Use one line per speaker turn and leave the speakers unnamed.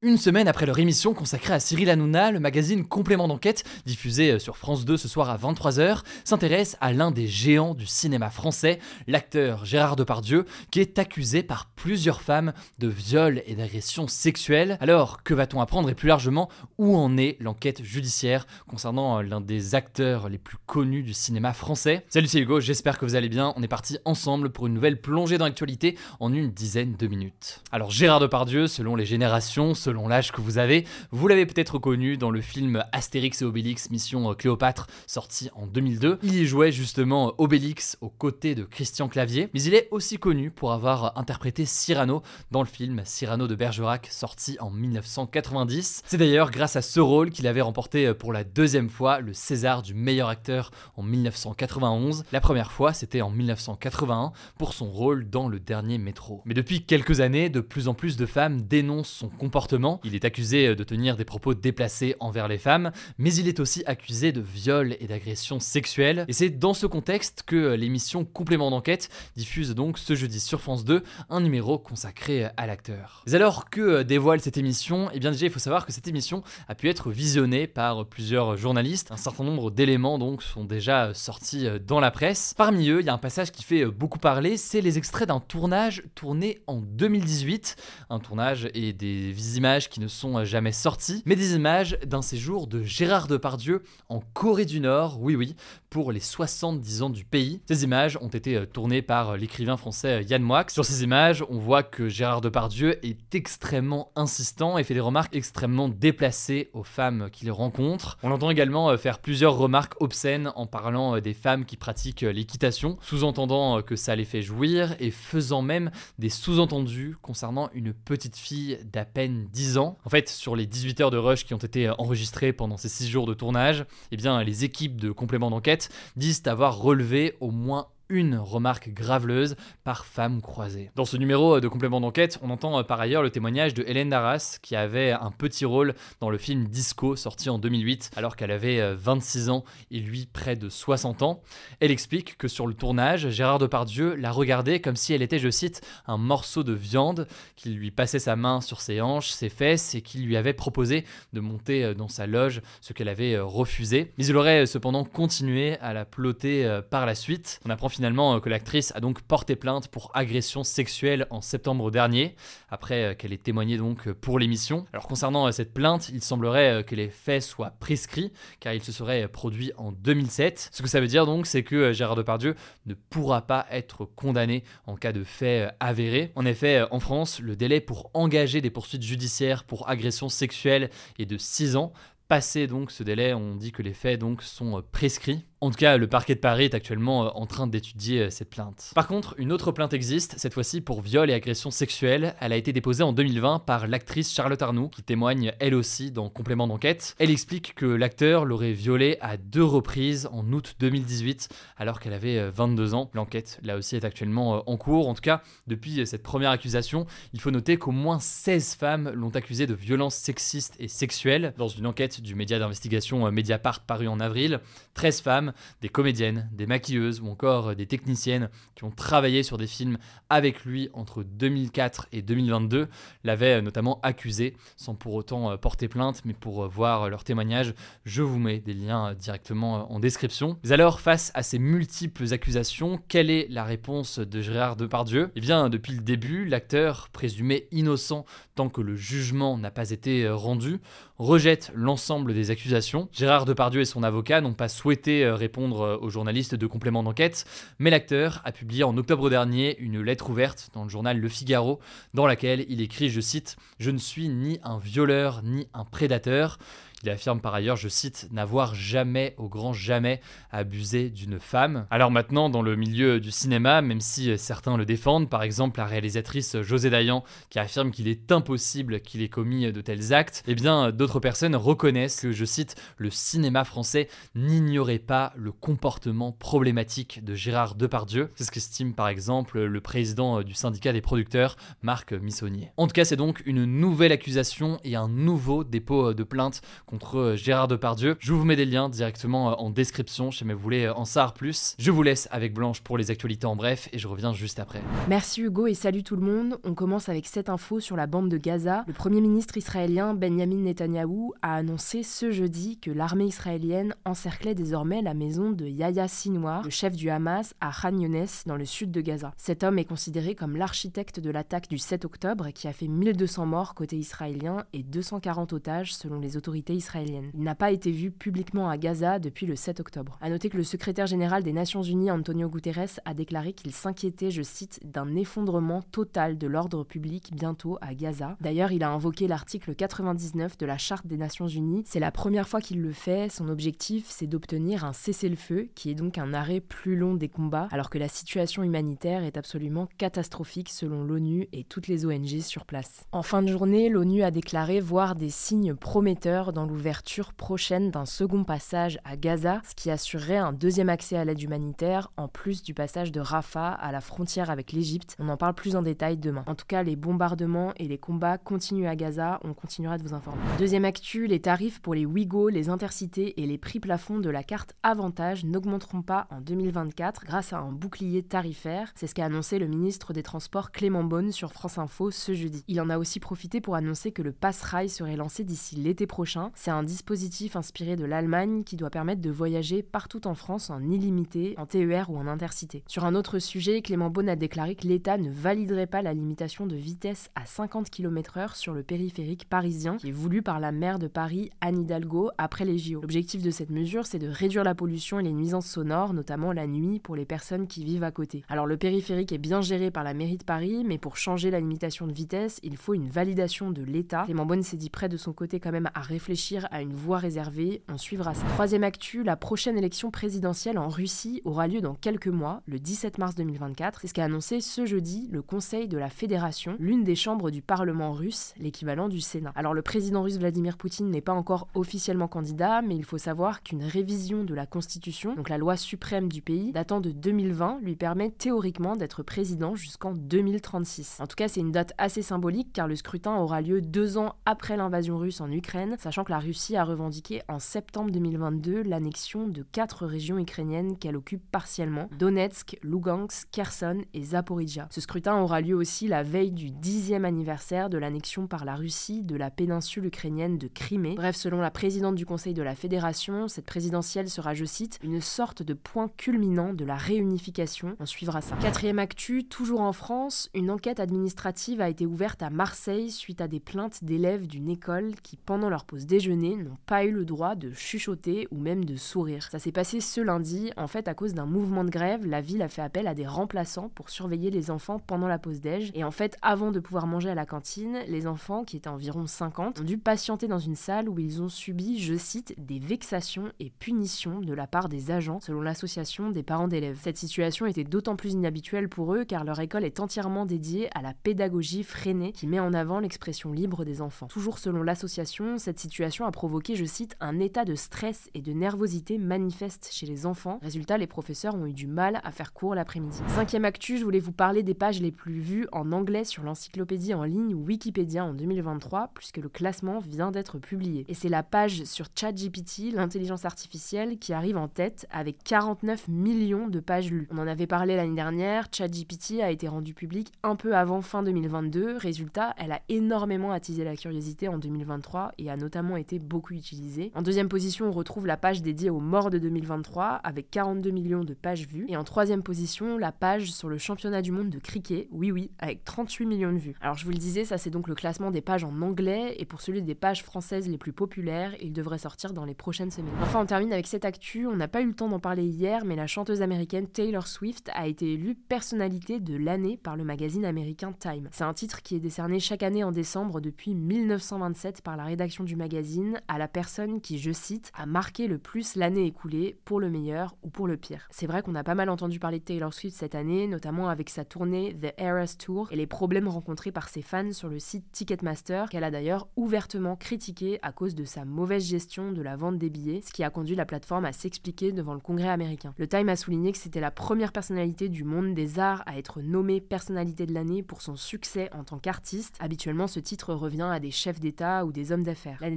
Une semaine après leur émission consacrée à Cyril Hanouna, le magazine Complément d'enquête, diffusé euh, sur France 2 ce soir à 23h, s'intéresse à l'un des géants du cinéma français, l'acteur Gérard Depardieu, qui est accusé par plusieurs femmes de viol et d'agression sexuelle. Alors, que va-t-on apprendre et plus largement, où en est l'enquête judiciaire concernant euh, l'un des acteurs les plus connus du cinéma français? Salut, c'est Hugo, j'espère que vous allez bien. On est parti ensemble pour une nouvelle plongée dans l'actualité en une dizaine de minutes. Alors, Gérard Depardieu, selon les générations, selon l'âge que vous avez. Vous l'avez peut-être reconnu dans le film Astérix et Obélix Mission Cléopâtre sorti en 2002. Il y jouait justement Obélix aux côtés de Christian Clavier, mais il est aussi connu pour avoir interprété Cyrano dans le film Cyrano de Bergerac sorti en 1990. C'est d'ailleurs grâce à ce rôle qu'il avait remporté pour la deuxième fois le César du meilleur acteur en 1991. La première fois, c'était en 1981 pour son rôle dans Le Dernier Métro. Mais depuis quelques années, de plus en plus de femmes dénoncent son comportement il est accusé de tenir des propos déplacés envers les femmes, mais il est aussi accusé de viol et d'agression sexuelle. Et c'est dans ce contexte que l'émission Complément d'enquête diffuse donc ce jeudi sur France 2 un numéro consacré à l'acteur. Mais alors que dévoile cette émission, eh bien déjà il faut savoir que cette émission a pu être visionnée par plusieurs journalistes. Un certain nombre d'éléments donc sont déjà sortis dans la presse. Parmi eux, il y a un passage qui fait beaucoup parler, c'est les extraits d'un tournage tourné en 2018, un tournage et des images qui ne sont jamais sorties, mais des images d'un séjour de Gérard Depardieu en Corée du Nord, oui oui, pour les 70 ans du pays. Ces images ont été euh, tournées par euh, l'écrivain français euh, Yann Moix. Sur ces images, on voit que Gérard Depardieu est extrêmement insistant et fait des remarques extrêmement déplacées aux femmes qu'il rencontre. On l'entend également faire plusieurs remarques obscènes en parlant des femmes qui pratiquent l'équitation, sous-entendant que ça les fait jouir et faisant même des sous-entendus concernant une petite fille d'à peine 10 En fait, sur les 18 heures de rush qui ont été enregistrées pendant ces 6 jours de tournage, eh bien, les équipes de complément d'enquête disent avoir relevé au moins une remarque graveleuse par femme croisée. Dans ce numéro de complément d'enquête, on entend euh, par ailleurs le témoignage de Hélène Darras, qui avait un petit rôle dans le film Disco, sorti en 2008, alors qu'elle avait 26 euh, ans et lui près de 60 ans. Elle explique que sur le tournage, Gérard Depardieu l'a regardée comme si elle était, je cite, un morceau de viande, qu'il lui passait sa main sur ses hanches, ses fesses, et qu'il lui avait proposé de monter euh, dans sa loge, ce qu'elle avait refusé. Mais il aurait cependant continué à la ploter par la suite. On apprend finalement euh, que l'actrice a donc porté plainte pour agression sexuelle en septembre dernier, après euh, qu'elle ait témoigné donc euh, pour l'émission. Alors concernant cette plainte, il semblerait que les faits soient prescrits, car il se serait produit en 2007. Ce que ça veut dire donc, c'est que Gérard Depardieu ne pourra pas être condamné en cas de faits avérés. En effet, en France, le délai pour engager des poursuites judiciaires pour agression sexuelle est de 6 ans. Passé donc ce délai, on dit que les faits donc sont prescrits. En tout cas, le parquet de Paris est actuellement euh, en train d'étudier euh, cette plainte. Par contre, une autre plainte existe, cette fois-ci pour viol et agression sexuelle. Elle a été déposée en 2020 par l'actrice Charlotte Arnoux, qui témoigne elle aussi dans Complément d'enquête. Elle explique que l'acteur l'aurait violée à deux reprises en août 2018, alors qu'elle avait 22 euh, ans. L'enquête, là aussi, est actuellement en cours. En tout cas, depuis cette première accusation, il faut noter qu'au moins 16 femmes l'ont accusée de violences sexistes et sexuelles. Dans une enquête du média d'investigation Mediapart parue en avril, 13 femmes des comédiennes, des maquilleuses ou encore des techniciennes qui ont travaillé sur des films avec lui entre 2004 et 2022 l'avaient notamment accusé sans pour autant euh, porter plainte, mais pour euh, voir leur témoignage, je vous mets des liens euh, directement en description. Mais alors, face à ces multiples accusations, quelle est la réponse de Gérard Depardieu? Eh bien, depuis le début, l'acteur, présumé innocent tant que le jugement n'a pas été rendu, rejette l'ensemble des accusations. Gérard Depardieu et son avocat n'ont pas souhaité répondre euh, aux journalistes de complément d'enquête, mais l'acteur a publié en octobre dernier une lettre ouverte dans le journal Le Figaro, dans laquelle il écrit, je cite, Je ne suis ni un violeur ni un prédateur. Il affirme par ailleurs, je cite, n'avoir jamais, au grand jamais, abusé d'une femme. Alors maintenant, dans le milieu du cinéma, même si certains le défendent, par exemple la réalisatrice José Dayan, qui affirme qu'il est impossible qu'il ait commis de tels actes, eh bien d'autres personnes reconnaissent que, je cite, le cinéma français n'ignorait pas le comportement problématique de Gérard Depardieu. C'est ce qu'estime par exemple le président du syndicat des producteurs, Marc Missonnier. En tout cas, c'est donc une nouvelle accusation et un nouveau dépôt de plainte contre Gérard Depardieu. Je vous mets des liens directement en description si vous voulez en savoir plus. Je vous laisse avec Blanche pour les actualités en bref et je reviens juste après.
Merci Hugo et salut tout le monde. On commence avec cette info sur la bande de Gaza. Le premier ministre israélien Benjamin Netanyahou a annoncé ce jeudi que l'armée israélienne encerclait désormais la maison de Yahya Sinwar, le chef du Hamas à Khan Younes dans le sud de Gaza. Cet homme est considéré comme l'architecte de l'attaque du 7 octobre qui a fait 1200 morts côté israélien et 240 otages selon les autorités israéliennes. Il n'a pas été vu publiquement à Gaza depuis le 7 octobre. A noter que le secrétaire général des Nations Unies Antonio Guterres a déclaré qu'il s'inquiétait, je cite, d'un effondrement total de l'ordre public bientôt à Gaza. D'ailleurs, il a invoqué l'article 99 de la Charte des Nations Unies. C'est la première fois qu'il le fait. Son objectif, c'est d'obtenir un cessez-le-feu, qui est donc un arrêt plus long des combats, alors que la situation humanitaire est absolument catastrophique selon l'ONU et toutes les ONG sur place. En fin de journée, l'ONU a déclaré voir des signes prometteurs dans l'ouverture prochaine d'un second passage à Gaza, ce qui assurerait un deuxième accès à l'aide humanitaire, en plus du passage de Rafah à la frontière avec l'Égypte. On en parle plus en détail demain. En tout cas, les bombardements et les combats continuent à Gaza, on continuera de vous informer. Deuxième actu, les tarifs pour les Ouigo, les intercités et les prix plafonds de la carte Avantage n'augmenteront pas en 2024 grâce à un bouclier tarifaire. C'est ce qu'a annoncé le ministre des Transports Clément Beaune sur France Info ce jeudi. Il en a aussi profité pour annoncer que le Pass Rail serait lancé d'ici l'été prochain. C'est un dispositif inspiré de l'Allemagne qui doit permettre de voyager partout en France en illimité, en TER ou en intercité. Sur un autre sujet, Clément Beaune a déclaré que l'État ne validerait pas la limitation de vitesse à 50 km/h sur le périphérique parisien qui est voulu par la maire de Paris, Anne Hidalgo, après les JO. L'objectif de cette mesure, c'est de réduire la pollution et les nuisances sonores, notamment la nuit pour les personnes qui vivent à côté. Alors le périphérique est bien géré par la mairie de Paris, mais pour changer la limitation de vitesse, il faut une validation de l'État. Clément Beaune s'est dit prêt de son côté quand même à réfléchir à une voie réservée. On suivra ça. Troisième actu, la prochaine élection présidentielle en Russie aura lieu dans quelques mois, le 17 mars 2024. C'est ce qu'a annoncé ce jeudi le Conseil de la Fédération, l'une des chambres du Parlement russe, l'équivalent du Sénat. Alors le président russe Vladimir Poutine n'est pas encore officiellement candidat, mais il faut savoir qu'une révision de la Constitution, donc la loi suprême du pays, datant de 2020, lui permet théoriquement d'être président jusqu'en 2036. En tout cas, c'est une date assez symbolique car le scrutin aura lieu deux ans après l'invasion russe en Ukraine, sachant que la Russie a revendiqué en septembre 2022 l'annexion de quatre régions ukrainiennes qu'elle occupe partiellement, Donetsk, Lugansk, Kherson et Zaporizhia. Ce scrutin aura lieu aussi la veille du dixième anniversaire de l'annexion par la Russie de la péninsule ukrainienne de Crimée. Bref, selon la présidente du Conseil de la Fédération, cette présidentielle sera, je cite, une sorte de point culminant de la réunification. On suivra ça. Quatrième actu, toujours en France, une enquête administrative a été ouverte à Marseille suite à des plaintes d'élèves d'une école qui, pendant leur pause déjeuner, n'ont pas eu le droit de chuchoter ou même de sourire. Ça s'est passé ce lundi. En fait, à cause d'un mouvement de grève, la ville a fait appel à des remplaçants pour surveiller les enfants pendant la pause déj. Et en fait, avant de pouvoir manger à la cantine, les enfants, qui étaient environ 50, ont dû patienter dans une salle où ils ont subi, je cite, des vexations et punitions de la part des agents, selon l'association des parents d'élèves. Cette situation était d'autant plus inhabituelle pour eux car leur école est entièrement dédiée à la pédagogie freinée qui met en avant l'expression libre des enfants. Toujours selon l'association, cette situation a provoqué, je cite, un état de stress et de nervosité manifeste chez les enfants. Résultat, les professeurs ont eu du mal à faire cours l'après-midi. Cinquième actu, je voulais vous parler des pages les plus vues en anglais sur l'encyclopédie en ligne Wikipédia en 2023, puisque le classement vient d'être publié. Et c'est la page sur ChatGPT, l'intelligence artificielle, qui arrive en tête avec 49 millions de pages lues. On en avait parlé l'année dernière, ChatGPT a été rendu public un peu avant fin 2022. Résultat, elle a énormément attisé la curiosité en 2023 et a notamment été beaucoup utilisée. En deuxième position, on retrouve la page dédiée aux morts de 2023 avec 42 millions de pages vues. Et en troisième position, la page sur le championnat du monde de cricket, oui oui, avec 38 millions de vues. Alors je vous le disais, ça c'est donc le classement des pages en anglais et pour celui des pages françaises les plus populaires, il devrait sortir dans les prochaines semaines. Enfin, on termine avec cette actu, on n'a pas eu le temps d'en parler hier, mais la chanteuse américaine Taylor Swift a été élue personnalité de l'année par le magazine américain Time. C'est un titre qui est décerné chaque année en décembre depuis 1927 par la rédaction du magazine à la personne qui, je cite, a marqué le plus l'année écoulée pour le meilleur ou pour le pire. C'est vrai qu'on a pas mal entendu parler de Taylor Swift cette année, notamment avec sa tournée The Eras Tour et les problèmes rencontrés par ses fans sur le site Ticketmaster, qu'elle a d'ailleurs ouvertement critiqué à cause de sa mauvaise gestion de la vente des billets, ce qui a conduit la plateforme à s'expliquer devant le Congrès américain. Le Time a souligné que c'était la première personnalité du monde des arts à être nommée personnalité de l'année pour son succès en tant qu'artiste. Habituellement, ce titre revient à des chefs d'État ou des hommes d'affaires. L'année